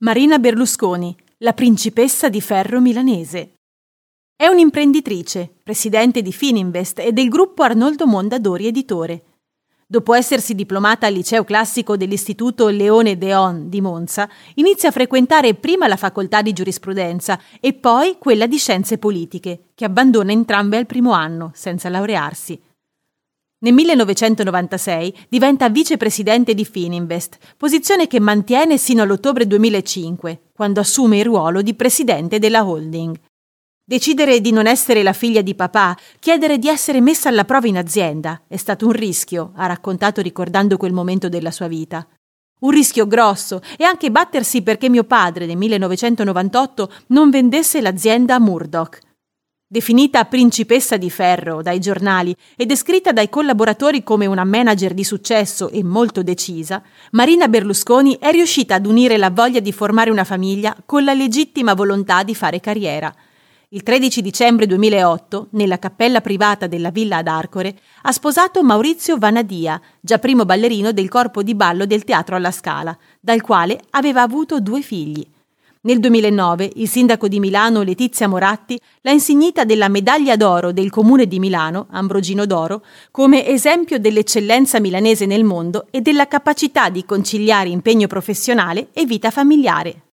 Marina Berlusconi, la principessa di ferro milanese. È un'imprenditrice, presidente di Fininvest e del gruppo Arnoldo Mondadori Editore. Dopo essersi diplomata al liceo classico dell'Istituto Leone Deon di Monza, inizia a frequentare prima la facoltà di giurisprudenza e poi quella di scienze politiche, che abbandona entrambe al primo anno, senza laurearsi. Nel 1996 diventa vicepresidente di Fininvest, posizione che mantiene sino all'ottobre 2005, quando assume il ruolo di presidente della holding. Decidere di non essere la figlia di papà, chiedere di essere messa alla prova in azienda, è stato un rischio, ha raccontato ricordando quel momento della sua vita. Un rischio grosso e anche battersi perché mio padre nel 1998 non vendesse l'azienda a Murdoch, Definita principessa di ferro dai giornali e descritta dai collaboratori come una manager di successo e molto decisa, Marina Berlusconi è riuscita ad unire la voglia di formare una famiglia con la legittima volontà di fare carriera. Il 13 dicembre 2008, nella cappella privata della villa ad Arcore, ha sposato Maurizio Vanadia, già primo ballerino del corpo di ballo del Teatro alla Scala, dal quale aveva avuto due figli. Nel 2009 il sindaco di Milano Letizia Moratti l'ha insignita della medaglia d'oro del comune di Milano, Ambrogino d'Oro, come esempio dell'eccellenza milanese nel mondo e della capacità di conciliare impegno professionale e vita familiare.